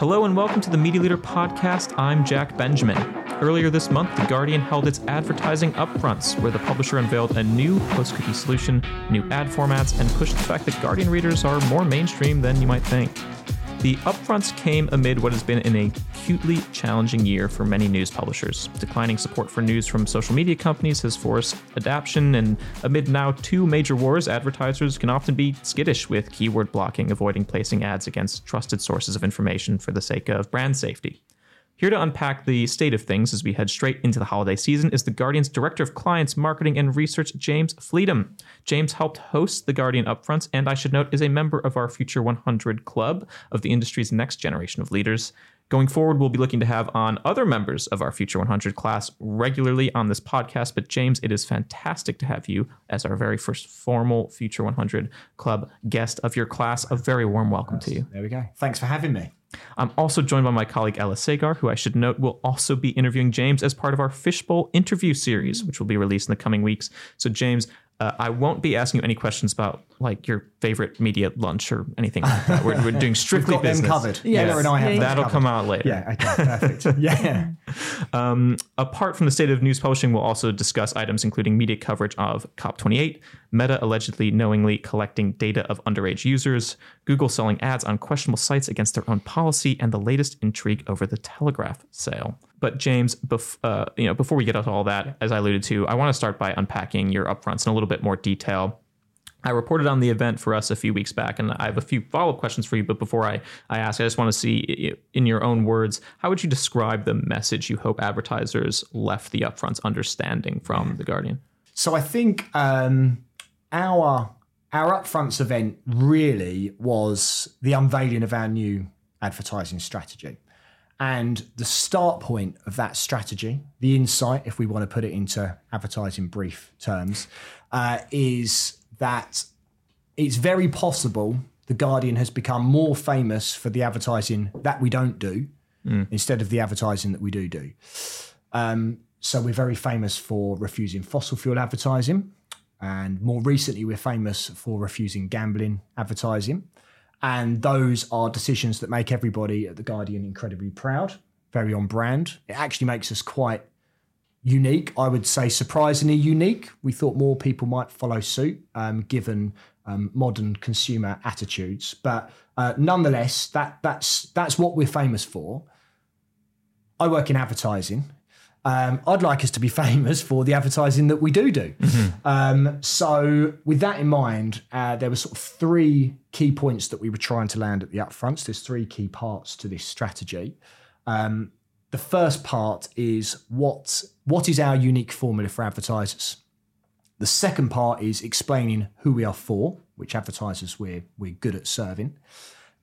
Hello and welcome to the Media Leader Podcast. I'm Jack Benjamin. Earlier this month, The Guardian held its advertising upfronts, where the publisher unveiled a new post cookie solution, new ad formats, and pushed the fact that Guardian readers are more mainstream than you might think. The upfronts came amid what has been an acutely challenging year for many news publishers. Declining support for news from social media companies has forced adaptation, and amid now two major wars, advertisers can often be skittish with keyword blocking, avoiding placing ads against trusted sources of information for the sake of brand safety. Here to unpack the state of things as we head straight into the holiday season is the Guardian's Director of Clients, Marketing, and Research, James Fleetham. James helped host the Guardian Upfronts, and I should note is a member of our Future 100 Club of the industry's next generation of leaders. Going forward, we'll be looking to have on other members of our Future 100 class regularly on this podcast. But, James, it is fantastic to have you as our very first formal Future 100 Club guest of your class. A very warm welcome to you. There we go. Thanks for having me. I'm also joined by my colleague Ella Sagar, who I should note will also be interviewing James as part of our Fishbowl interview series, which will be released in the coming weeks. So, James, uh, I won't be asking you any questions about like your favorite media lunch or anything like that. We're, we're doing strictly business. covered. Yes. I have them That'll come out later. Yeah, okay, perfect. yeah. Um, apart from the state of news publishing, we'll also discuss items including media coverage of COP28, Meta allegedly knowingly collecting data of underage users, Google selling ads on questionable sites against their own policy, and the latest intrigue over the Telegraph sale. But James, bef- uh, you know, before we get into all that, as I alluded to, I want to start by unpacking your upfronts in a little bit more detail. I reported on the event for us a few weeks back, and I have a few follow up questions for you. But before I, I ask, I just want to see, in your own words, how would you describe the message you hope advertisers left the upfronts understanding from The Guardian? So I think um, our our upfronts event really was the unveiling of our new advertising strategy. And the start point of that strategy, the insight, if we want to put it into advertising brief terms, uh, is that it's very possible the Guardian has become more famous for the advertising that we don't do instead of the advertising that we do do. Um, so we're very famous for refusing fossil fuel advertising, and more recently we're famous for refusing gambling advertising. And those are decisions that make everybody at the Guardian incredibly proud, very on brand. It actually makes us quite unique. I would say surprisingly unique. We thought more people might follow suit, um, given um, modern consumer attitudes. But uh, nonetheless, that that's that's what we're famous for. I work in advertising. Um, I'd like us to be famous for the advertising that we do do. Um, so, with that in mind, uh, there were sort of three key points that we were trying to land at the upfronts. There's three key parts to this strategy. Um, the first part is what what is our unique formula for advertisers. The second part is explaining who we are for, which advertisers we're we're good at serving,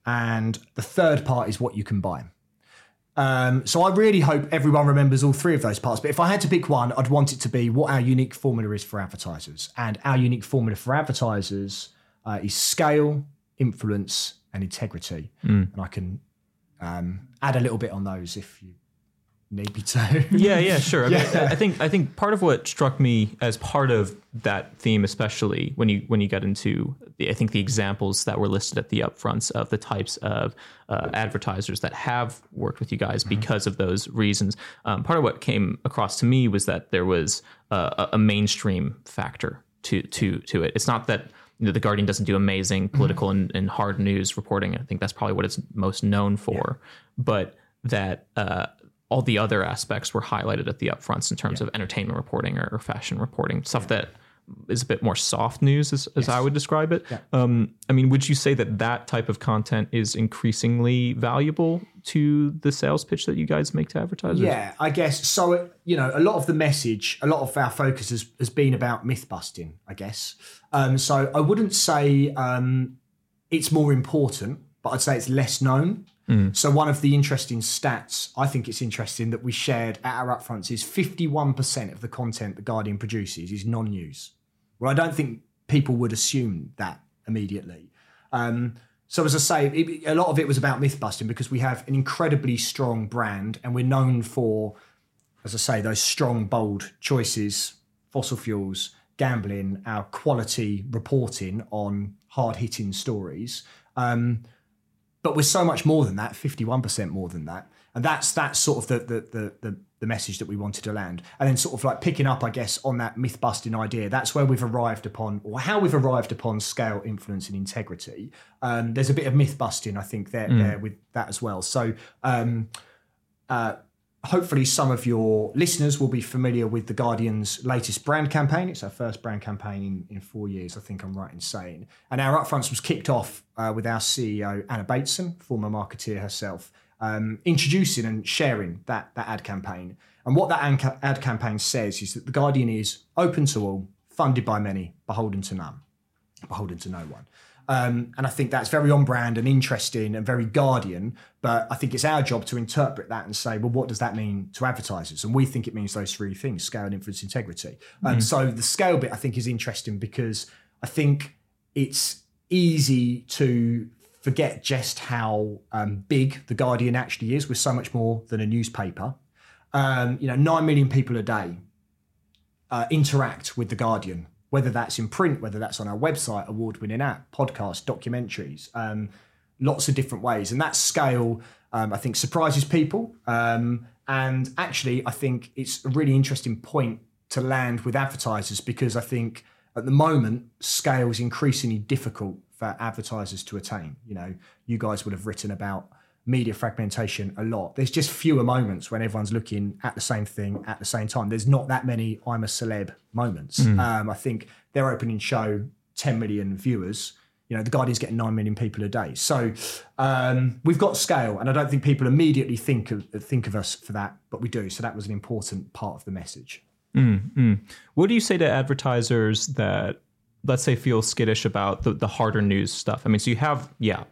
and the third part is what you can buy. Um, so I really hope everyone remembers all three of those parts. But if I had to pick one, I'd want it to be what our unique formula is for advertisers. And our unique formula for advertisers uh, is scale, influence, and integrity. And I can um, add a little bit on those if you need me. Yeah, yeah, sure. I, mean, Yeah. I think I think part of what struck me as part of that theme, especially when you when you got into the, I think the examples that were listed at the upfronts of the types of uh, advertisers that have worked with you guys because of those reasons. Um, part of what came across to me was that there was a, a mainstream factor to to to it. It's not that you know, the Guardian doesn't do amazing political and, and hard news reporting. I think that's probably what it's most known for, but that. Uh, all the other aspects were highlighted at the upfronts in terms of entertainment reporting or, or fashion reporting, stuff that is a bit more soft news, as, as I would describe it. Um, I mean, would you say that that type of content is increasingly valuable to the sales pitch that you guys make to advertisers? Yeah, I guess so. uh, You know, a lot of the message, a lot of our focus has, has been about myth busting. I guess. Um, so I wouldn't say um, it's more important, but I'd say it's less known. So one of the interesting stats, I think it's interesting that we shared at our upfronts is 51% of the content the Guardian produces is non-news. Well, I don't think people would assume that immediately. Um, so as I say, it, a lot of it was about myth busting because we have an incredibly strong brand and we're known for, as I say, those strong, bold choices, fossil fuels, gambling, our quality reporting on hard hitting stories. Um, but we're so much more than that, 51% more than that. And that's that's sort of the the, the the the message that we wanted to land. And then sort of like picking up, I guess, on that myth busting idea. That's where we've arrived upon, or how we've arrived upon scale, influence, and integrity. Um, there's a bit of myth busting, I think, there, there with that as well. So um, uh, hopefully some of your listeners will be familiar with the Guardian's latest brand campaign. It's our first brand campaign in, in four years, I think I'm right in saying. And our upfronts was kicked off uh, with our CEO, Anna Bateson, former marketeer herself, um, introducing and sharing that, that ad campaign. And what that ad, ad campaign says is that the Guardian is open to all, funded by many, beholden to none, beholden to no one. Um, and I think that's very on brand and interesting and very Guardian. But I think it's our job to interpret that and say, well, what does that mean to advertisers? And we think it means those three things scale, and influence, integrity. Um, so the scale bit I think is interesting because I think it's easy to forget just how um, big the Guardian actually is. We're so much more than a newspaper. Um, you know, nine million people a day uh, interact with the Guardian, whether that's in print, whether that's on our website, award-winning app, podcast, documentaries, um, lots of different ways, and that scale, um, I think, surprises people. Um, and actually, I think it's a really interesting point to land with advertisers because I think at the moment scale is increasingly difficult for advertisers to attain. You know, you guys would have written about media fragmentation a lot. There's just fewer moments when everyone's looking at the same thing at the same time. There's not that many I'm a celeb moments. Um, I think their opening show, 10 million viewers. You know, the Guardian's getting 9 million people a day. So um, we've got scale, and I don't think people immediately think of, think of us for that, but we do. So that was an important part of the message. What do you say to advertisers that, let's say, feel skittish about the, the harder news stuff? I mean, so you have, yeah,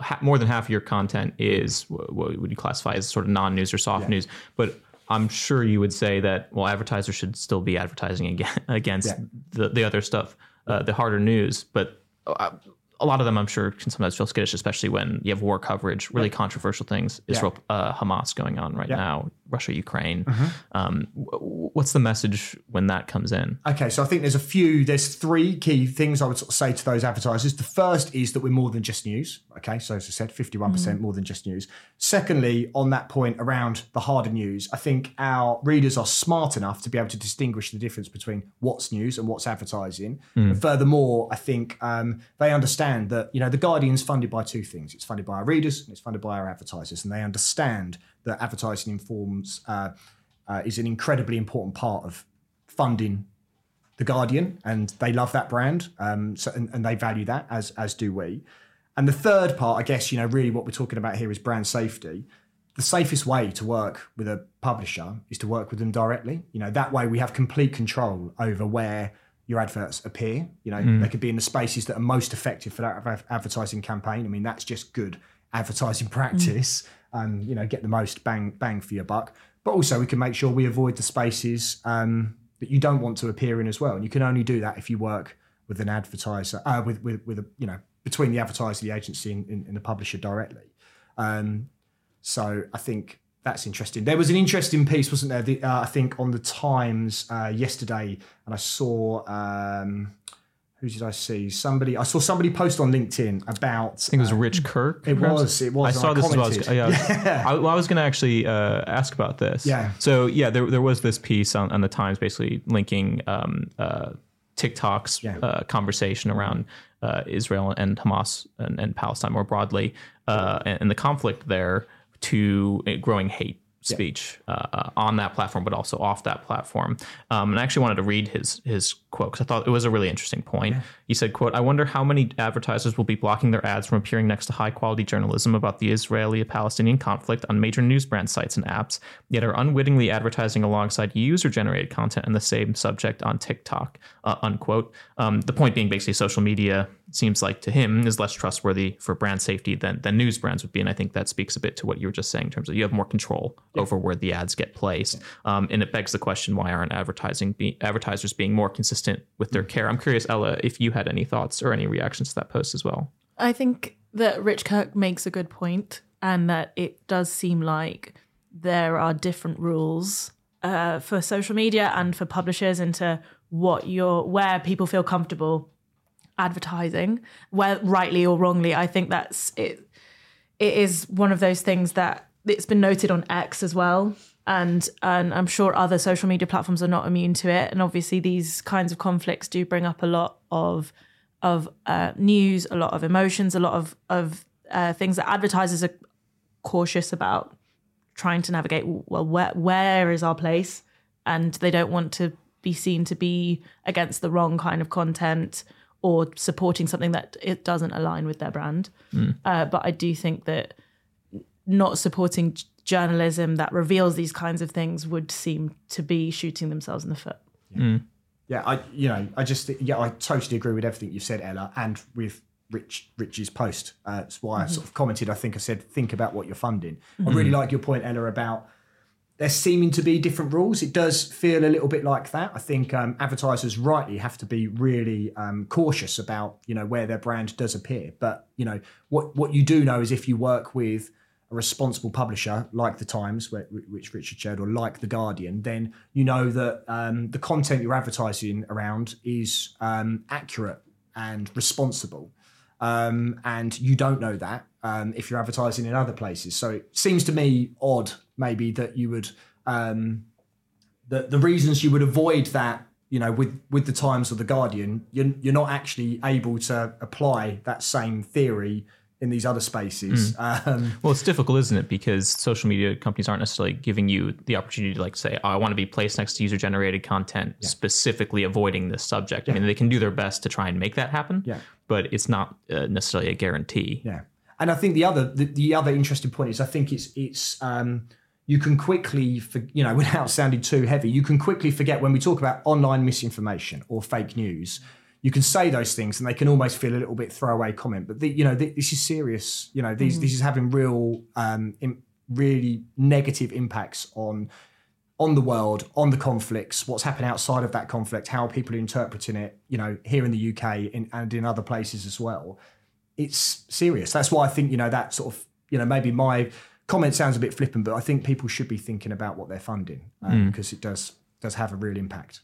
ha- more than half of your content is what would you classify as sort of non news or soft news, but I'm sure you would say that, well, advertisers should still be advertising again, against Yeah. the, the other stuff, uh, the harder news. But uh, a lot of them, I'm sure, can sometimes feel skittish, especially when you have war coverage, really controversial things, Israel, uh, Hamas going on right now, Russia, Ukraine. Um, w- w- what's the message when that comes in? Okay, so I think there's a few, there's three key things I would sort of say to those advertisers. The first is that we're more than just news. Okay, so as I said, 51% more than just news. Secondly, on that point around the harder news, I think our readers are smart enough to be able to distinguish the difference between what's news and what's advertising. And furthermore, I think um, they understand that, you know, the Guardian's funded by two things. It's funded by our readers and it's funded by our advertisers. And they understand that advertising informs uh, uh, is an incredibly important part of funding the Guardian, and they love that brand, um, so and, and they value that as as do we. And the third part, I guess, you know, really what we're talking about here is brand safety. The safest way to work with a publisher is to work with them directly. You know, that way we have complete control over where your adverts appear. You know, they could be in the spaces that are most effective for that adver- advertising campaign. I mean, that's just good advertising practice. And you know, get the most bang bang for your buck. But also, we can make sure we avoid the spaces um, that you don't want to appear in as well. And you can only do that if you work with an advertiser, uh, with with with a you know between the advertiser, the agency, and, and, and the publisher directly. Um, so I think that's interesting. There was an interesting piece, wasn't there? The, uh, I think on the Times uh, yesterday, and I saw. Um, who did I see? Somebody. I saw somebody post on LinkedIn about. I think it was Rich Kirk. It perhaps? was. It was. I saw and this as well. I was, commented. yeah, I, well, I was going to actually uh, ask about this. Yeah. So yeah, there there was this piece on, on the Times basically linking um, uh, TikTok's Yeah. uh, conversation around uh, Israel and Hamas and, and Palestine more broadly, uh, and, and the conflict there to uh, growing hate speech uh, uh, on that platform, but also off that platform. Um, and I actually wanted to read his his quote because I thought it was a really interesting point. He said, "quote I wonder how many advertisers will be blocking their ads from appearing next to high quality journalism about the Israeli-Palestinian conflict on major news brand sites and apps, yet are unwittingly advertising alongside user generated content on the same subject on TikTok." Uh, unquote. Um, the point being, basically, social media seems like to him is less trustworthy for brand safety than than news brands would be, and I think that speaks a bit to what you were just saying in terms of you have more control over where the ads get placed, um, and it begs the question: Why aren't advertising be, advertisers being more consistent with their care? I'm curious, Ella, if you had any thoughts or any reactions to that post as well. I think that Rich Kirk makes a good point, and that it does seem like there are different rules uh, for social media and for publishers into what you're where people feel comfortable advertising, where rightly or wrongly. I think that's it. it is one of those things that it's been noted on X as well. And and I'm sure other social media platforms are not immune to it. And obviously, these kinds of conflicts do bring up a lot of of uh, news, a lot of emotions, a lot of of uh, things that advertisers are cautious about trying to navigate. Well, where where is our place? And they don't want to be seen to be against the wrong kind of content or supporting something that it doesn't align with their brand. Uh, but I do think that not supporting journalism that reveals these kinds of things would seem to be shooting themselves in the foot. Yeah, I you know I just yeah I totally agree with everything you've said, Ella, and with Rich Rich's post. Uh, that's why I sort of commented. I think I said think about what you're funding. I really like your point, Ella, about there seeming to be different rules. It does feel a little bit like that. I think um, advertisers rightly have to be really um, cautious about you know where their brand does appear. But you know what what you do know is if you work with a responsible publisher like the Times, which Richard shared, or like the Guardian, then you know that um, the content you're advertising around is um, accurate and responsible. Um, and you don't know that um, if you're advertising in other places. So it seems to me odd, maybe, that you would um, the the reasons you would avoid that. You know, with with the Times or the Guardian, you're you're not actually able to apply that same theory in these other spaces. Um, Well, it's difficult, isn't it? Because social media companies aren't necessarily giving you the opportunity to like say, oh, I want to be placed next to user generated content, specifically avoiding this subject. I mean, they can do their best to try and make that happen, Yeah. but it's not uh, necessarily a guarantee. Yeah, and I think the other the, the other interesting point is I think it's it's um, you can quickly for, you know without sounding too heavy you can quickly forget when we talk about online misinformation or fake news. You can say those things and they can almost feel a little bit throwaway comment, but the, you know th- this is serious. You know these this is having real, um, im- really negative impacts on on the world, on the conflicts, what's happening outside of that conflict, how people are interpreting it. You know here in the UK in, and in other places as well it's serious. That's why I think you know that sort of you know maybe my comment sounds a bit flippant, but I think people should be thinking about what they're funding um, because it does does have a real impact.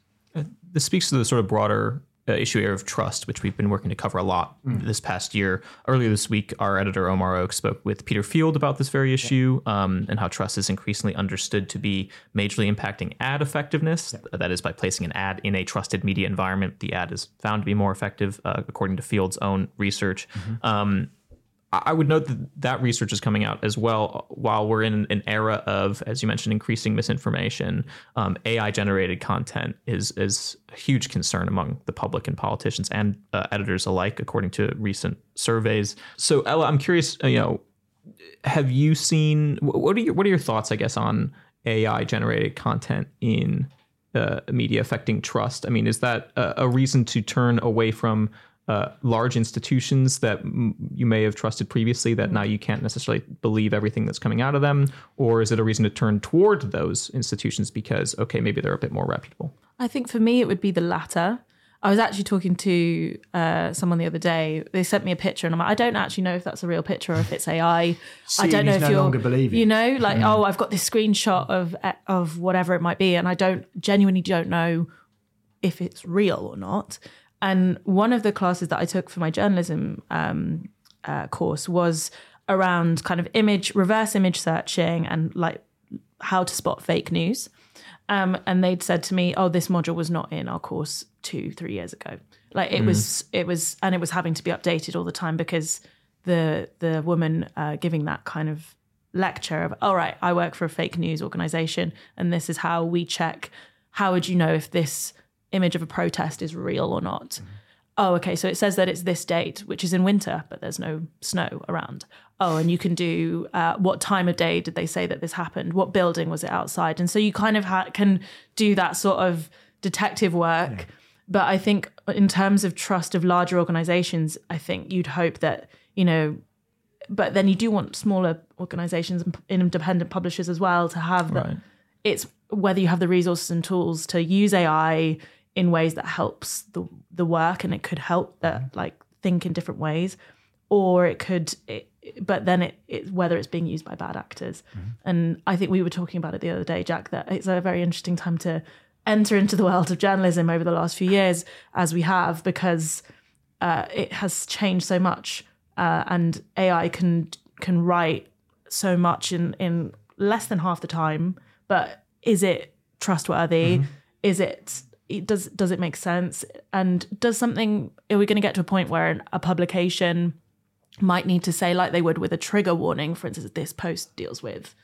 This speaks to the sort of broader uh, issue area of trust, which we've been working to cover a lot this past year. Earlier this week, our editor Omar Oakes spoke with Peter Field about this very issue um, and how trust is increasingly understood to be majorly impacting ad effectiveness. That is, by placing an ad in a trusted media environment, the ad is found to be more effective, uh, according to Field's own research. Um, I would note that that research is coming out as well while we're in an era of, as you mentioned, increasing misinformation. Um, AI generated content is is a huge concern among the public and politicians and uh, editors alike, according to recent surveys. So, Ella, I'm curious. uh, You know, have you seen what are your what are your thoughts? I guess on AI generated content in uh, media affecting trust. I mean, is that a, a reason to turn away from uh, large institutions that m- you may have trusted previously that now you can't necessarily believe everything that's coming out of them? Or is it a reason to turn toward those institutions because, okay, maybe they're a bit more reputable? I think for me, it would be the latter. I was actually talking to uh, someone the other day. They sent me a picture, and I'm like, I don't actually know if that's a real picture or if it's AI. I don't know is if no you're, longer believing. you know, like, oh, I've got this screenshot of of whatever it might be, and I don't genuinely don't know if it's real or not. And one of the classes that I took for my journalism um, uh, course was around kind of image, reverse image searching, and like how to spot fake news. Um, and they'd said to me, "Oh, this module was not in our course two, three years ago. Like it was, it was, and it was having to be updated all the time because the the woman uh, giving that kind of lecture of, all right, I work for a fake news organization, and this is how we check. How would you know if this image of a protest is real or not? Oh, okay. So it says that it's this date, which is in winter, but there's no snow around. Oh, and you can do uh, what time of day did they say that this happened? What building was it outside? And so you kind of ha- can do that sort of detective work. But I think in terms of trust of larger organizations, I think you'd hope that, you know, but then you do want smaller organizations and independent publishers as well to have Right. it's whether you have the resources and tools to use AI in ways that helps the the work and it could help that like think in different ways or it could it, but then it, it whether it's being used by bad actors. And i think we were talking about it the other day jack that it's a very interesting time to enter into the world of journalism over the last few years as we have because uh, it has changed so much uh, and ai can can write so much in in less than half the time, but is it trustworthy? Is it it does does it make sense? And does something are we going to get to a point where a publication might need to say like they would with a trigger warning, for instance, this post deals with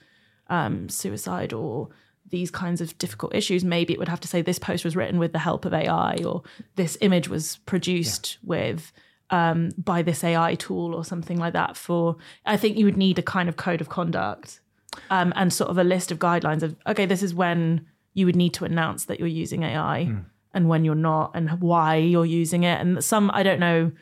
um, suicide or these kinds of difficult issues, maybe it would have to say this post was written with the help of AI or this image was produced with um, by this AI tool or something like that. For I think you would need a kind of code of conduct um, and sort of a list of guidelines of okay, this is when you would need to announce that you're using AI hmm. and when you're not and why you're using it. And some I don't know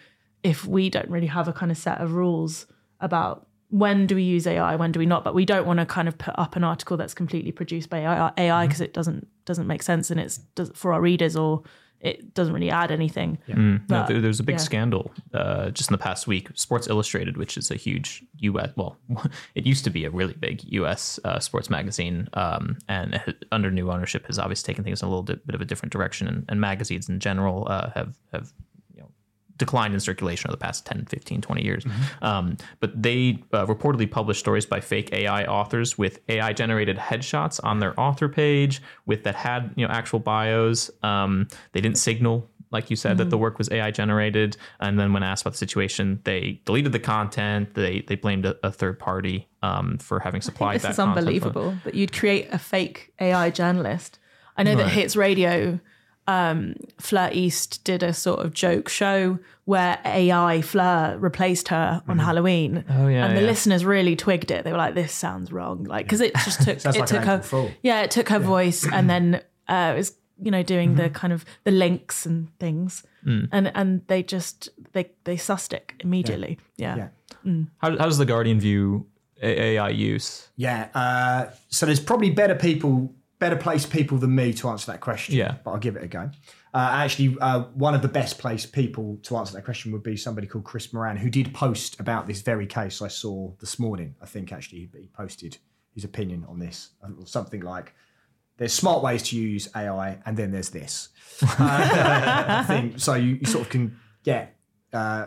if we don't really have a kind of set of rules about when do we use AI, when do we not, but we don't want to kind of put up an article that's completely produced by AI because hmm. it doesn't doesn't make sense and it's does, for our readers or it doesn't really add anything. No, But- there, there was a big yeah. scandal uh, just in the past week. Sports Illustrated, which is a huge U.S. well, it used to be a really big U.S. Uh, sports magazine, um, and under new ownership has obviously taken things in a little bit, bit of a different direction. And, and magazines in general uh, have have you know declined in circulation over the past 10, 15, 20 years. Um, but they uh, reportedly published stories by fake AI authors with AI generated headshots on their author page with that had, you know, actual bios. Um, they didn't signal like you said that the work was AI generated and then when asked about the situation they deleted the content they they blamed a, a third party um, for having supplied this that is content. unbelievable that you'd create a fake AI journalist. I know that Hits Radio, um, Fleur East did a sort of joke show where AI Fleur replaced her on Halloween. Oh, yeah, and the yeah. listeners really twigged it. They were like, "This sounds wrong," like because it just took it like took her, April Fool. yeah, it took her voice, and then uh, it was you know doing the Mm-hmm. kind of the links and things, Mm. and and they just they they sussed it immediately. Yeah. Yeah. how, how does the guardian view ai use Yeah. Uh, so there's probably better people, better placed people than me to answer that question. Yeah. But I'll give it a go. Uh, actually, uh, one of the best placed people to answer that question would be somebody called Chris Moran, who did post about this very case I saw this morning. I think actually he, posted his opinion on this, uh, something like, "There's smart ways to use AI, and then there's this." Uh, I think so. You, you sort of can get uh,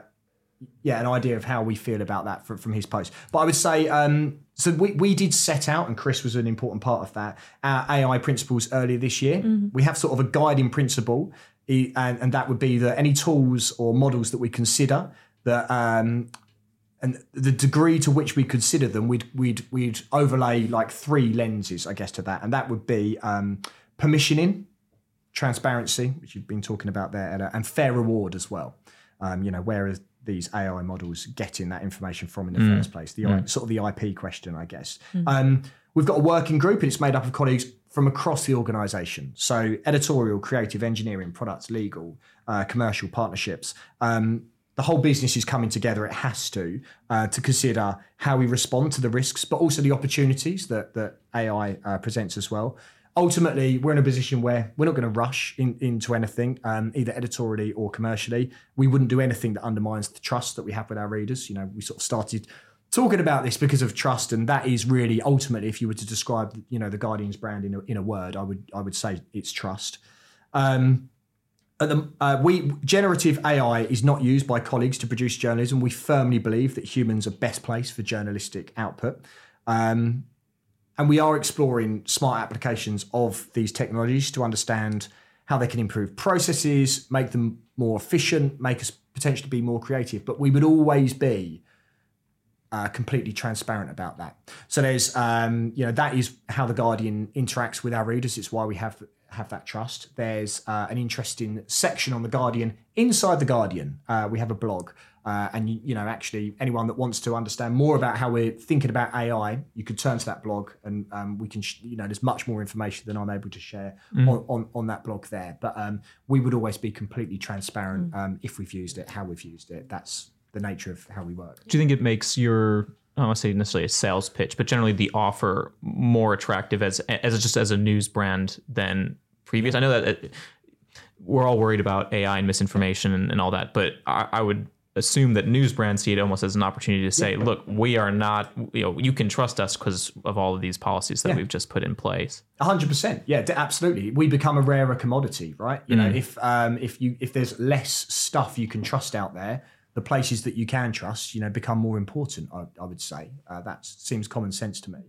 yeah, an idea of how we feel about that from, from his post. But I would say, um, so we, we did set out, and Chris was an important part of that, our AI principles earlier this year. We have sort of a guiding principle, and, and that would be that any tools or models that we consider that um, and the degree to which we consider them, we'd we'd we'd overlay like three lenses, I guess, to that, and that would be um, permissioning, transparency, which you've been talking about there, Ella, and fair reward as well. Um, you know, where are these AI models getting that information from in the first place? The I sort of the IP question, I guess. Um, we've got a working group, and it's made up of colleagues from across the organisation. So editorial, creative, engineering, products, legal, uh, commercial partnerships. Um, the whole business is coming together. It has to uh, to consider how we respond to the risks, but also the opportunities that that AI uh, presents as well. Ultimately, we're in a position where we're not going to rush in, into anything, um, either editorially or commercially. We wouldn't do anything that undermines the trust that we have with our readers. You know, we sort of started talking about this because of trust, and that is really ultimately, if you were to describe, you know, the Guardian's brand in a, in a word, I would I would say it's trust. Um, at the, uh, we generative AI is not used by colleagues to produce journalism. We firmly believe that humans are best placed for journalistic output, um, and we are exploring smart applications of these technologies to understand how they can improve processes, make them more efficient, make us potentially be more creative. But we would always be uh, completely transparent about that. So there's, um, you know, that is how the Guardian interacts with our readers. It's why we have have that trust. There's uh, an interesting section on the Guardian inside the Guardian. Uh, we have a blog, uh, and you, you know, actually, anyone that wants to understand more about how we're thinking about AI, you could turn to that blog, and um, we can, sh- you know, there's much more information than I'm able to share on, on on that blog there. But um, we would always be completely transparent um, if we've used it, how we've used it. That's the nature of how we work. do you think it makes your I don't want to say necessarily a sales pitch, but generally the offer more attractive as as just as a news brand than previous? I know that it, we're all worried about AI and misinformation and, and all that, but I, I would assume that news brands see it almost as an opportunity to say, "Look, we are not. You know, you can trust us because of all of these policies that we've just put in place." Hundred percent, yeah, d- absolutely. We become a rarer commodity, right? You know, if um, if you if there's less stuff you can trust out there, the places that you can trust, you know, become more important. I, I would say uh, that seems common sense to me.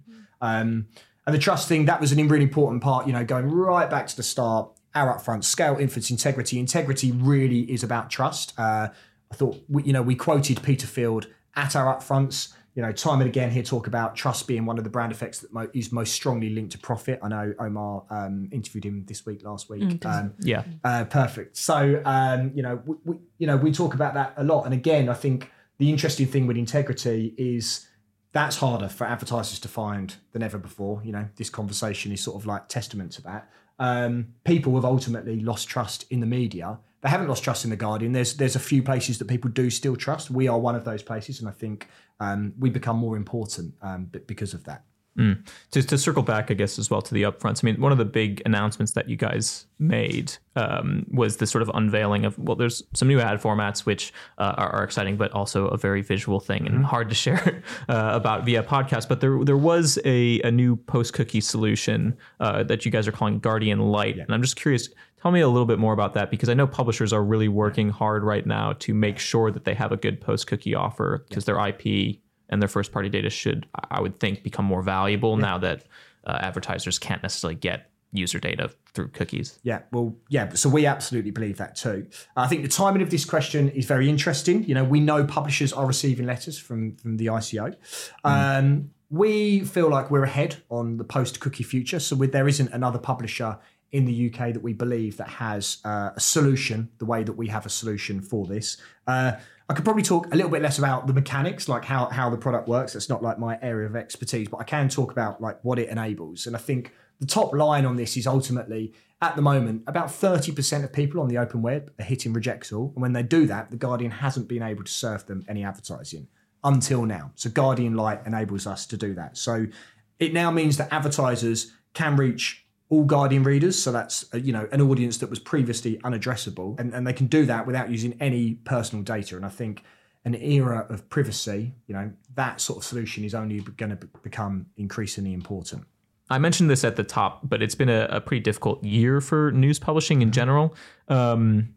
Um, and the trust thing that was an really important part. You know, going right back to the start, our upfront scale, influence, integrity. Integrity really is about trust. Uh, I thought, we, you know, we quoted Peter Field at our upfronts you know, time and again, he'll talk about trust being one of the brand effects that mo- is most strongly linked to profit. I know Omar um, interviewed him this week, last week. Mm, um, Yeah. uh, perfect. So, um, you know, we, we, you know, we talk about that a lot. And again, I think the interesting thing with integrity is that's harder for advertisers to find than ever before. You know, this conversation is sort of like testament to that. Um, people have ultimately lost trust in the media. They haven't lost trust in the Guardian. There's there's a few places that people do still trust. We are one of those places, and I think um, we become more important um, because of that. To, to circle back, I guess, as well to the upfronts. I mean, one of the big announcements that you guys made um, was this sort of unveiling of well, there's some new ad formats which uh, are, are exciting, but also a very visual thing and hard to share uh, about via podcast. But there there was a, a new post cookie solution uh, that you guys are calling Guardian Light, and I'm just curious. Tell me a little bit more about that because I know publishers are really working hard right now to make sure that they have a good post cookie offer because their IP and their first party data should, I would think, become more valuable now that uh, advertisers can't necessarily get user data through cookies. Yeah, well, yeah. So we absolutely believe that too. I think the timing of this question is very interesting. You know, we know publishers are receiving letters from from the ICO. Um, we feel like we're ahead on the post cookie future. So with, there isn't another publisher in the UK that we believe that has uh, a solution the way that we have a solution for this. Uh, I could probably talk a little bit less about the mechanics, like how how the product works. It's not like my area of expertise, but I can talk about like what it enables. And I think the top line on this is ultimately at the moment about 30% of people on the open web are hitting reject all. And when they do that, the Guardian hasn't been able to serve them any advertising until now. So Guardian Light enables us to do that. So it now means that advertisers can reach all Guardian readers. So that's uh, you know an audience that was previously unaddressable, and, and they can do that without using any personal data. And I think an era of privacy, you know, that sort of solution is only going to become increasingly important. I mentioned this at the top, but it's been a, a pretty difficult year for news publishing in general. Um,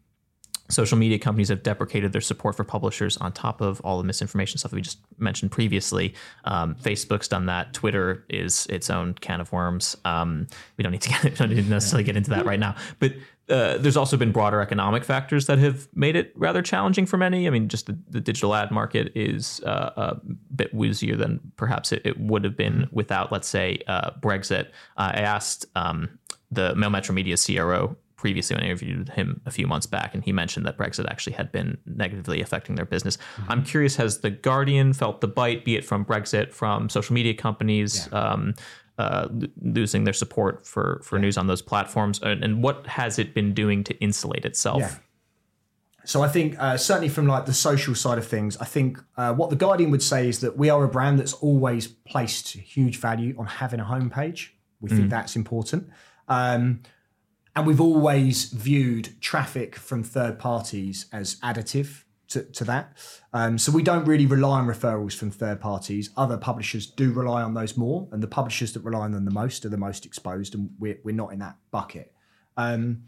social media companies have deprecated their support for publishers on top of all the misinformation stuff that we just mentioned previously. Um, Facebook's done that. Twitter is its own can of worms. Um, we don't need to get don't need necessarily get into that right now, but. Uh, there's also been broader economic factors that have made it rather challenging for many. I mean, just the, the digital ad market is uh, a bit woozier than perhaps it, it would have been without, let's say, uh, Brexit. I asked um, the Mail Metro Media CRO previously when I interviewed him a few months back, and he mentioned that Brexit actually had been negatively affecting their business. I'm curious, has the Guardian felt the bite, be it from Brexit, from social media companies, um, uh, losing their support for for news on those platforms, and, what has it been doing to insulate itself? Yeah. So I think uh, certainly from like the social side of things, I think uh, what the Guardian would say is that we are a brand that's always placed huge value on having a homepage. We think that's important. Um, and we've always viewed traffic from third parties as additive to, to that. Um, so we don't really rely on referrals from third parties. Other publishers do rely on those more, and the publishers that rely on them the most are the most exposed, and we're, we're not in that bucket. Um,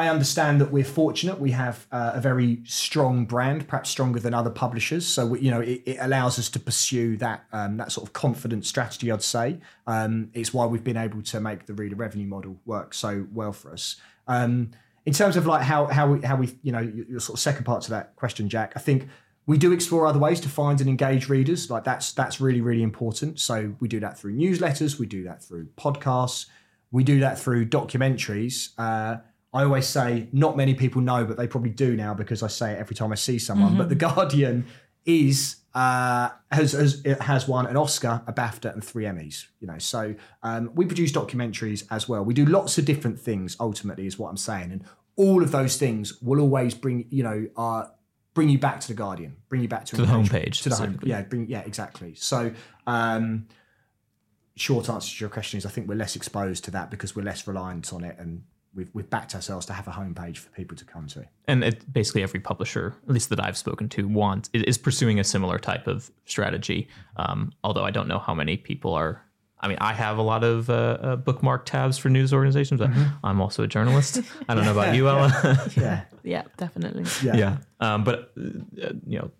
I understand that we're fortunate. We have uh, a very strong brand, perhaps stronger than other publishers. So we, you know, it, it allows us to pursue that um, that sort of confident strategy. I'd say um, it's why we've been able to make the reader revenue model work so well for us. Um, in terms of like how how we how we you know your, sort of second part to that question, Jack. I think we do explore other ways to find and engage readers. Like that's that's really really important. So we do that through newsletters. We do that through podcasts. We do that through documentaries. Uh, I always say not many people know, but they probably do now because I say it every time I see someone. But the Guardian is uh, has, has it has won an Oscar, a BAFTA, and three Emmys. You know, so um, we produce documentaries as well. We do lots of different things. Ultimately, is what I'm saying, and all of those things will always bring you know uh, bring you back to the Guardian, bring you back to, the engagement, homepage to the home, yeah, bring yeah, exactly. So. Um, short answer to your question is I think we're less exposed to that because we're less reliant on it and we've, we've backed ourselves to have a homepage for people to come to. and it, basically every publisher, at least that I've spoken to, wants is, is pursuing a similar type of strategy. Um, although I don't know how many people are I mean, I have a lot of uh, uh, bookmark tabs for news organizations, but I'm also a journalist. I don't know about you, Ella. Yeah. Yeah, definitely. Yeah. yeah. Um, but uh, you know,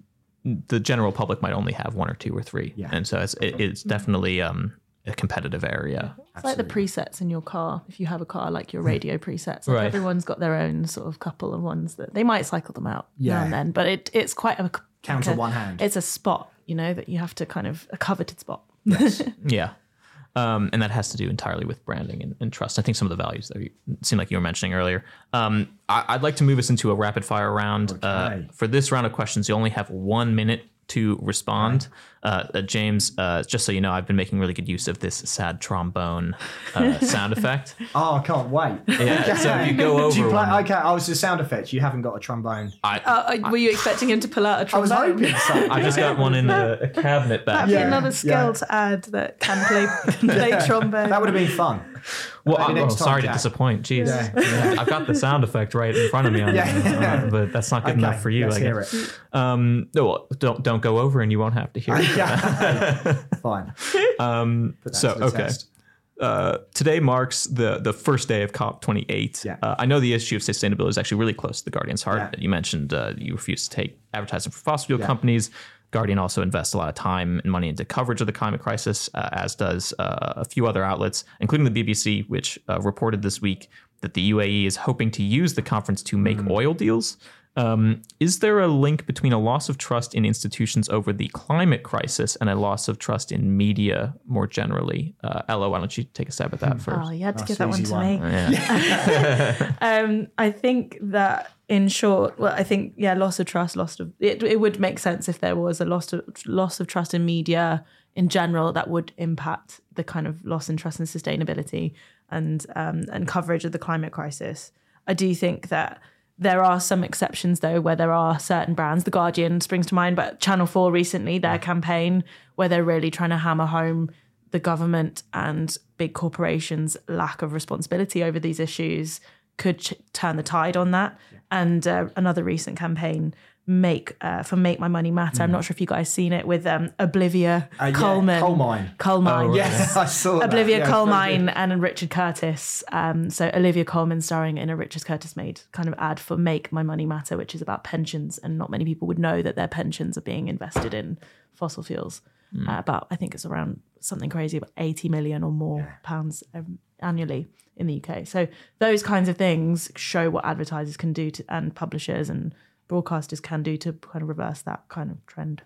the general public might only have one or two or three, Yeah. and so it's it, it's definitely um, a competitive area. It's like the presets in your car. If you have a car, like your radio presets, like Right. everyone's got their own sort of couple of ones that they might cycle them out now Yeah. and then, but it it's quite a Count like on a- one hand. It's a spot, you know, that you have to kind of a coveted spot. Yeah. Um, and that has to do entirely with branding and, and trust. I think some of the values that you seem like you were mentioning earlier. Um, I, I'd like to move us into a rapid fire round. Uh, for this round of questions, you only have one minute to respond. Uh, uh, James, uh, just so you know, I've been making really good use of this sad trombone uh, sound effect. Oh, I can't wait. Yeah, so if you go over you play, one- okay, I was the sound effects. You haven't got a trombone. I, were you expecting him to pull out a I was trombone? hoping so. I just got one in the a cabinet back That'd be. Yeah, another skill yeah. to add that can play, can play trombone. That would have been fun. Well, I'm oh, sorry to disappoint. Jeez, Yeah. Yeah, I've got the sound effect right in front of me, on Yeah. uh, but that's not good Okay, enough for you. let's I hear guess. it. Um, no, well, don't don't go over, and you won't have to hear. it. Fine. Um, so okay. test. Uh, today marks the the first day of COP28. Yeah. Uh, I know the issue of sustainability is actually really close to the Guardian's heart. Yeah. You mentioned uh, you refuse to take advertising for fossil fuel Yeah. companies. Guardian also invests a lot of time and money into coverage of the climate crisis, uh, as does uh, a few other outlets, including the BBC, which uh, reported this week that the UAE is hoping to use the conference to make Mm. oil deals. Um, is there a link between a loss of trust in institutions over the climate crisis and a loss of trust in media more generally? Uh, Ella, why don't you take a stab at that first? Oh, you had to Nice give that one to one. me. Yeah. Um, I think that in short, well, I think yeah, loss of trust, loss of it. It would make sense if there was a loss of loss of trust in media in general that would impact the kind of loss in trust in sustainability and um, and coverage of the climate crisis. I do think that there are some exceptions though, where there are certain brands. The Guardian springs to mind, but Channel Four recently their campaign where they're really trying to hammer home the government and big corporations' lack of responsibility over these issues could ch- turn the tide on that. And uh, another recent campaign, make uh, for Make My Money Matter. I'm not sure if you guys seen it with um, Oblivia Uh, yeah, Colman. Coal mine. Coal mine. Oh. Yes, I saw that. Olivia Yeah, Colmine and Richard Curtis. Um, so Olivia Colman starring in a Richard Curtis made kind of ad for Make My Money Matter, which is about pensions, and not many people would know that their pensions are being invested in fossil fuels. Uh, about I think it's around something crazy, about eighty million or more pounds um, annually in the UK. So those kinds of things show what advertisers can do to, and publishers and broadcasters can do to kind of reverse that kind of trend.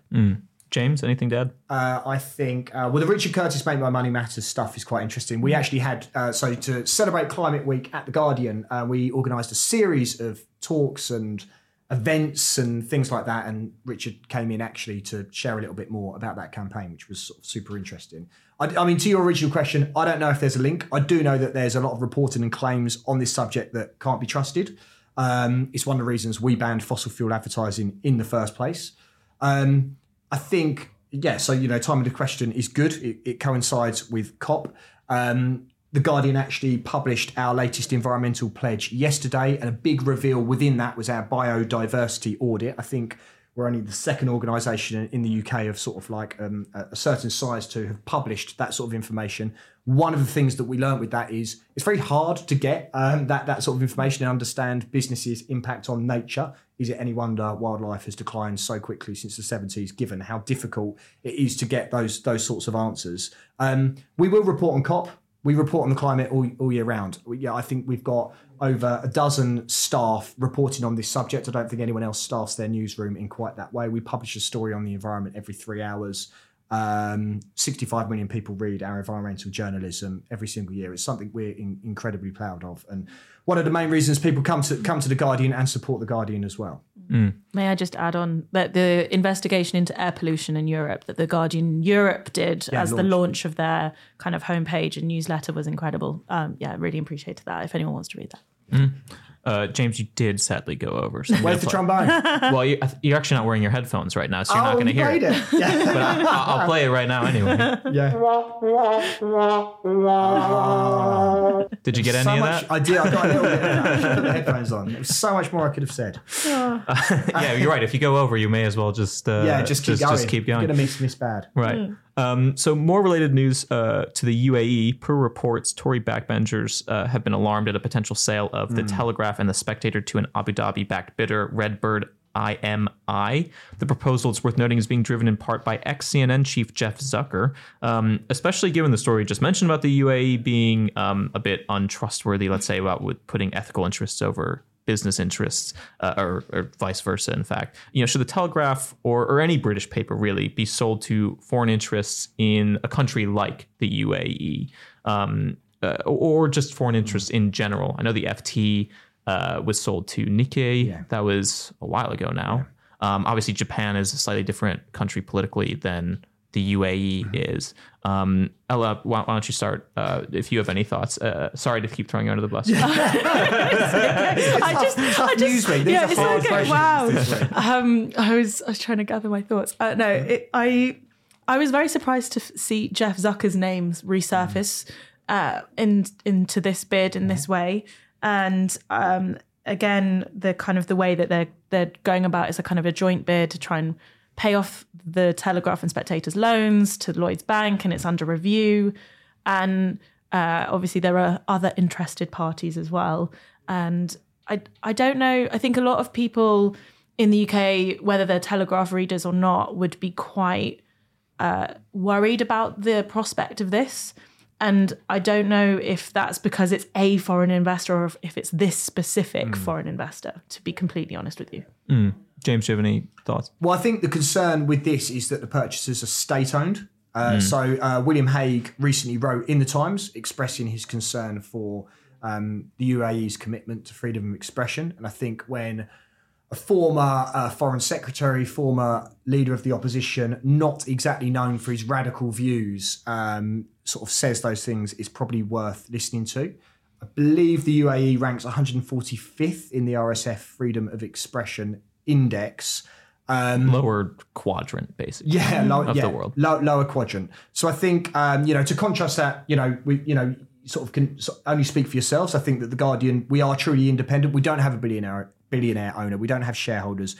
James, anything to add? Uh, I think uh, well, the Richard Curtis "Make My Money Matters" stuff is quite interesting. We actually had uh, so to celebrate Climate Week at the Guardian, uh, we organised a series of talks and events and things like that. And Richard came in actually to share a little bit more about that campaign, which was sort of super interesting. I, I mean, to your original question, I don't know if there's a link. I do know that there's a lot of reporting and claims on this subject that can't be trusted. Um, it's one of the reasons we banned fossil fuel advertising in the first place. Um, I think, yeah, so, you know, time of the question is good. It, it coincides with COP. Um, the Guardian actually published our latest environmental pledge yesterday, and a big reveal within that was our biodiversity audit. I think we're only the second organisation in the UK of sort of like um, a a certain size to have published that sort of information. One of the things that we learned with that is it's very hard to get um, that that sort of information and understand businesses' impact on nature. Is it any wonder wildlife has declined so quickly since the 70s, given how difficult it is to get those those sorts of answers? Um, we will report on COP. We report on the climate all, all year round. We, yeah, I think we've got over a dozen staff reporting on this subject. I don't think anyone else staffs their newsroom in quite that way. We publish a story on the environment every three hours. Um, 65 million people read our environmental journalism every single year. It's something we're in, incredibly proud of, and one of the main reasons people come to come to the Guardian and support the Guardian as well. May I just add on that the investigation into air pollution in Europe that the Guardian Europe did Yeah, as the launch. launch of their kind of homepage and newsletter was incredible. Um, yeah, really appreciated that. If anyone wants to read that, Uh, James, you did sadly go over. So I'm Where's the play- trombone? Well, you, you're actually not wearing your headphones right now, so you're not oh, going to hear played it. it. Yeah. But I, I'll I'll play it right now anyway. yeah. Did you get so any of much, that? I did. I got a little bit. Of that. I should put the headphones on. There was so much more I could have said. yeah, you're right. If you go over, you may as well just uh, Yeah, just keep going. Just keep going. You're gonna miss miss bad. Right. Um, so, more related news uh, to the UAE. Per reports, Tory backbenchers uh, have been alarmed at a potential sale of the Telegraph and the Spectator to an Abu Dhabi-backed bidder, Redbird IMI. The proposal, it's worth noting, is being driven in part by ex CNN chief Jeff Zucker, um, especially given the story just mentioned about the UAE being um, a bit untrustworthy, let's say, about with putting ethical interests over business interests, uh, or, or vice versa. In fact, you know, should the Telegraph or, or any British paper really be sold to foreign interests in a country like the UAE, um, uh, or just foreign interests in general? I know the FT uh, was sold to Nikkei. That was a while ago now. Um, obviously, Japan is a slightly different country politically than the UAE is. Um, Ella, why, why don't you start? Uh, if you have any thoughts. Uh, sorry to keep throwing you under the bus. I just, I tough news just, week. Yeah, it's hard okay. Wow. Um, I was, I was trying to gather my thoughts. Uh, no, it, I, I was very surprised to f- see Jeff Zucker's names resurface uh, in into this bid in this way, and um, again, the kind of the way that they're they're going about is a kind of a joint bid to try and pay off the Telegraph and Spectator's loans to Lloyd's Bank, and it's under review, and uh, obviously there are other interested parties as well, and I I don't know. I think a lot of people in the UK, whether they're Telegraph readers or not, would be quite uh, worried about the prospect of this. And I don't know if that's because it's a foreign investor or if- if it's this specific foreign investor, to be completely honest with you. James, do you have any thoughts? Well, I think the concern with this is that the purchases are state owned. Uh, So uh, William Hague recently wrote in the Times expressing his concern for um, the UAE's commitment to freedom of expression, and I think when a former uh, foreign secretary, former leader of the opposition, not exactly known for his radical views, um, sort of says those things, is probably worth listening to. I believe the UAE ranks 145th in the RSF Freedom of Expression Index. Um, Lower quadrant, basically. yeah, low, Of yeah, the world. low, lower quadrant. So I think um, you know to contrast that, you know, we you know sort of can only speak for yourselves. I think that the Guardian, we are truly independent. We don't have a billionaire billionaire owner. We don't have shareholders.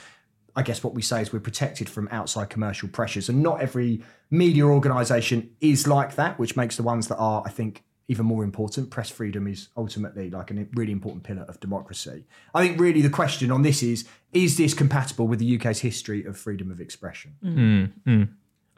I guess what we say is we're protected from outside commercial pressures, and not every media organisation is like that, which makes the ones that are, I think, even more important. Press freedom is ultimately like a really important pillar of democracy. I think really the question on this is: is this compatible with the UK's history of freedom of expression? Mm. Mm, mm.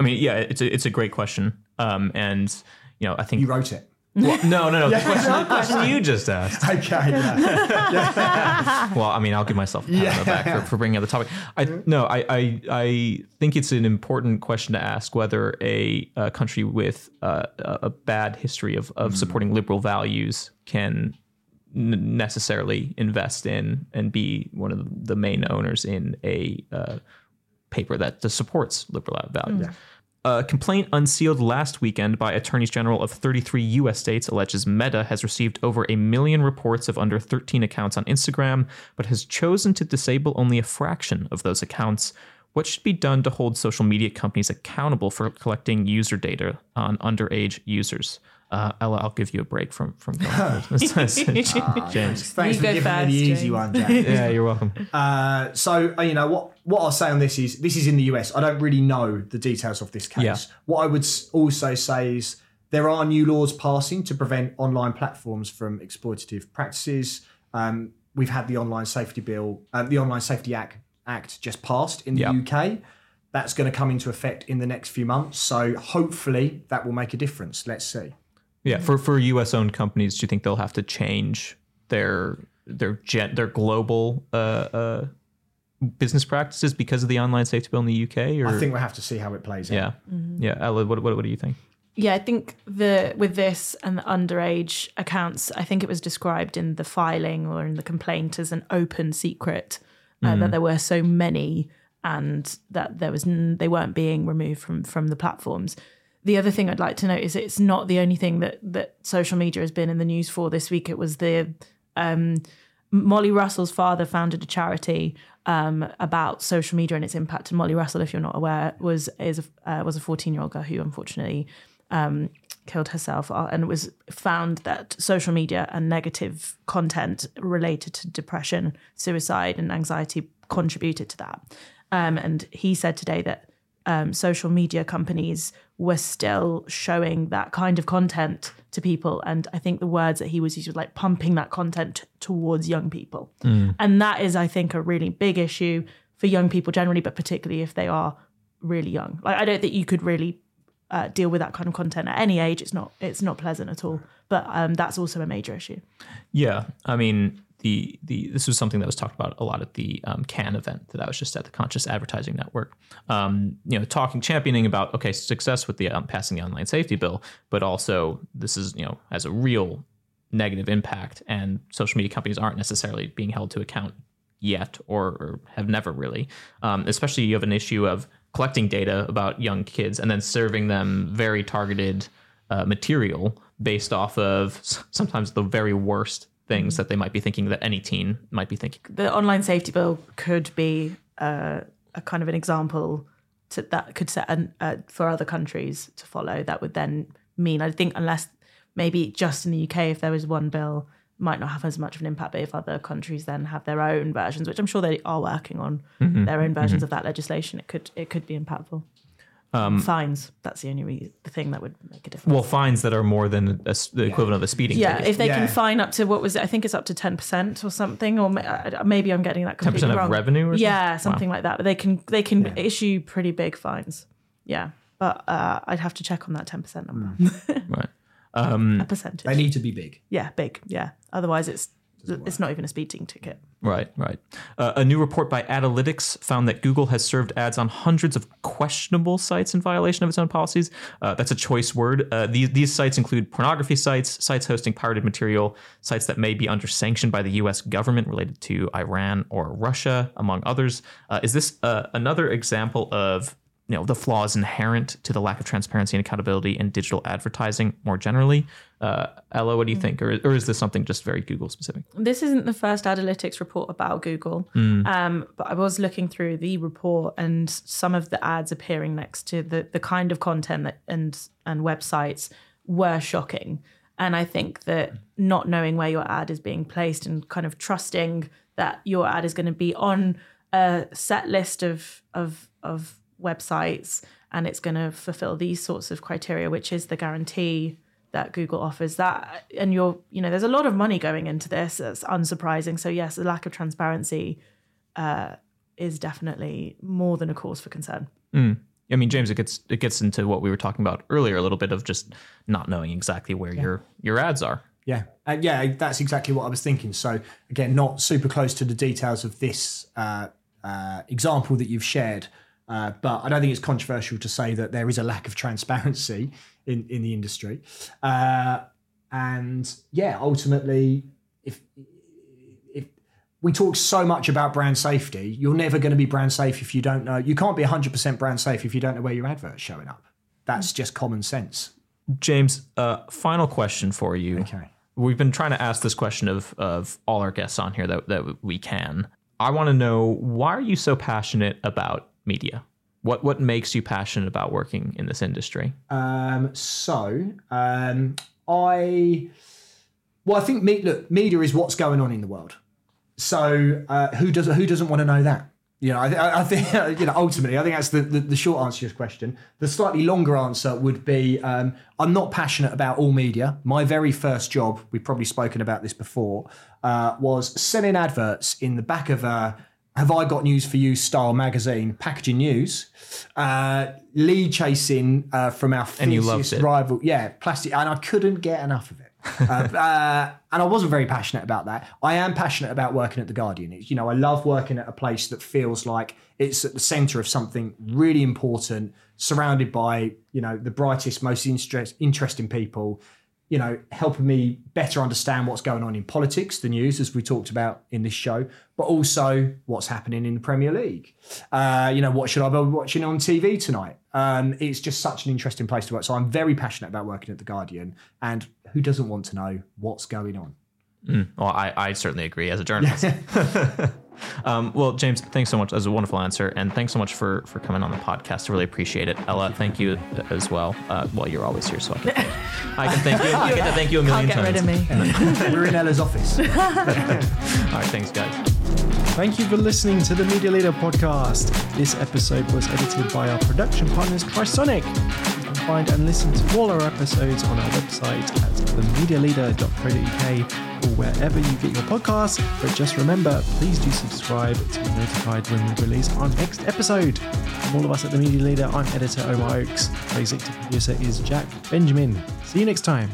I mean, yeah, it's a, it's a great question. Um, and, you know, I think. You wrote it. Well, no, no, no. The question, the question you just asked. Okay. yeah. Well, I mean, I'll give myself a pat on the back for, for bringing up the topic. I no, I, I I think it's an important question to ask whether a, a country with uh, a bad history of, of supporting liberal values can n- necessarily invest in and be one of the main owners in a uh, paper that supports liberal values. A complaint unsealed last weekend by attorneys general of 33 U.S. states alleges Meta has received over a million reports of under 13 accounts on Instagram, but has chosen to disable only a fraction of those accounts. What should be done to hold social media companies accountable for collecting user data on underage users? Uh, Ella, I'll give you a break from from going through this. James. Thanks You for giving first, me the easy James. one, Jack. Yeah, you're welcome. Uh, so uh, you know what what I'll say on this is this is in the US. I don't really know the details of this case. Yeah. What I would also say is there are new laws passing to prevent online platforms from exploitative practices. Um, we've had the online safety bill, uh, the online safety act act just passed in the Yeah. UK. That's going to come into effect in the next few months. So hopefully that will make a difference. Let's see. Yeah, for for U.S. owned companies, do you think they'll have to change their their gen, their global uh, uh, business practices because of the online safety bill in the UK? Or I think we'll have to see how it plays out. yeah, yeah. Ella, what, what what do you think? Yeah, I think the with this and the underage accounts, I think it was described in the filing or in the complaint as an open secret uh, that there were so many and that there was n- they weren't being removed from from the platforms. The other thing I'd like to note is it's not the only thing that that social media has been in the news for this week. It was the um, Molly Russell's father founded a charity um, about social media and its impact. And Molly Russell, if you're not aware, was is a, uh, was a 14 year old girl who unfortunately um, killed herself, uh, and it was found that social media and negative content related to depression, suicide, and anxiety contributed to that. Um, and he said today that um, social media companies were still showing that kind of content to people. And I think the words that he was using was like pumping that content towards young people. And that is, I think, a really big issue for young people generally, but particularly if they are really young. Like I don't think you could really uh, deal with that kind of content at any age. It's not it's not pleasant at all. But um, that's also a major issue. Yeah, I mean the the this was something that was talked about a lot at the um, Cannes event that I was just at the Conscious Advertising Network. Um, you know, talking championing about okay success with the um, passing the online safety bill, but also this is you know has a real negative impact, and social media companies aren't necessarily being held to account yet or, or have never really. Um, especially you have an issue of collecting data about young kids and then serving them very targeted uh, material based off of sometimes the very worst things that they might be thinking that any teen might be thinking. the online safety bill could be uh, a kind of an example to, that could set an, uh, for other countries to follow. That would then mean, I think, unless maybe just in the UK, if there was one bill, might not have as much of an impact. But if other countries then have their own versions, which I'm sure they are working on their own versions of that legislation, it could it could be impactful. Fines. That's the only re- the thing that would make a difference. Well, fines that are more than a s the equivalent of a speeding ticket. yeah, ticket. if they Yeah. can fine up to what was it? I think it's up to ten percent or something, or uh, maybe I'm getting that completely 10% of wrong. revenue or something? yeah, something like that. But they can they can issue pretty big fines. Yeah, but uh, I'd have to check on that ten percent number. right. a percentage. They need to be big. yeah, big. Yeah. Otherwise, it's it's not even a speeding ticket. Right, right. Uh, a new report by Adalytics found that Google has served ads on hundreds of questionable sites in violation of its own policies. Uh, that's a choice word. Uh, these, these sites include pornography sites, sites hosting pirated material, sites that may be under sanction by the U.S. government related to Iran or Russia, among others. Uh, is this uh, another example of you know the flaws inherent to the lack of transparency and accountability in digital advertising more generally? Uh, Ella, what do you think, or, or is this something just very Google specific? This isn't the first Adalytics report about Google, um, but I was looking through the report and some of the ads appearing next to the the kind of content that, and and websites were shocking. And I think that not knowing where your ad is being placed and kind of trusting that your ad is going to be on a set list of of of websites and it's going to fulfill these sorts of criteria, which is the guarantee that Google offers that. And you're you know there's a lot of money going into this. That's unsurprising. So yes the lack of transparency uh, is definitely more than a cause for concern. I mean, James, it gets it gets into what we were talking about earlier, a little bit of just not knowing exactly where your your ads are. Yeah, uh, yeah, that's exactly what I was thinking. So again, not super close to the details of this uh, uh, example that you've shared, uh, but I don't think it's controversial to say that there is a lack of transparency in in the industry, uh, and yeah, ultimately, if if we talk so much about brand safety, you're never going to be brand safe if you don't know. You can't be 100% brand safe if you don't know where your advert's are showing up. That's just common sense. James, uh, final question for you. Okay. We've been trying to ask this question of of all our guests on here that that we can. I want to know why are you so passionate about media? What what makes you passionate about working in this industry? Um, so um, I, well, I think me, look, media is what's going on in the world. So uh, who does who doesn't want to know that? You know, I, I think you know. Ultimately, I think that's the, the, the short answer to your question. The slightly longer answer would be: um, I'm not passionate about all media. My very first job, we've probably spoken about this before, uh, was selling adverts in the back of a "Have I Got News for You" style magazine, packaging news, uh, lead chasing uh, from our fiercest rival. Yeah, plastic, and I couldn't get enough of it. uh, uh, and I wasn't very passionate about that. I am passionate about working at the Guardian. It's, you know, I love working at a place that feels like it's at the centre of something really important, surrounded by you know the brightest, most interest, interesting people. You know, helping me better understand what's going on in politics, the news, as we talked about in this show, but also what's happening in the Premier League. Uh, you know, what should I be watching on TV tonight? Um, it's just such an interesting place to work. So I'm very passionate about working at the Guardian, and who doesn't want to know what's going on? Well, I, I certainly agree as a journalist. Um, well, James, thanks so much. That was a wonderful answer, and thanks so much for for coming on the podcast. I really appreciate it. Ella, thank you as well. Uh, well, you're always here, so I can, I can thank you. I get to thank you a million Can't get times. rid of me. We're in Ella's office. All right, thanks, guys. Thank you for listening to the Media Leader podcast. This episode was edited by our production partners, Trysonic. Find and listen to all our episodes on our website at themedialeader.co.uk or wherever you get your podcasts. But just remember, please do subscribe to be notified when we release our next episode. From all of us at the Media Leader, I'm editor Omar Oakes. Our executive producer is Jack Benjamin. See you next time.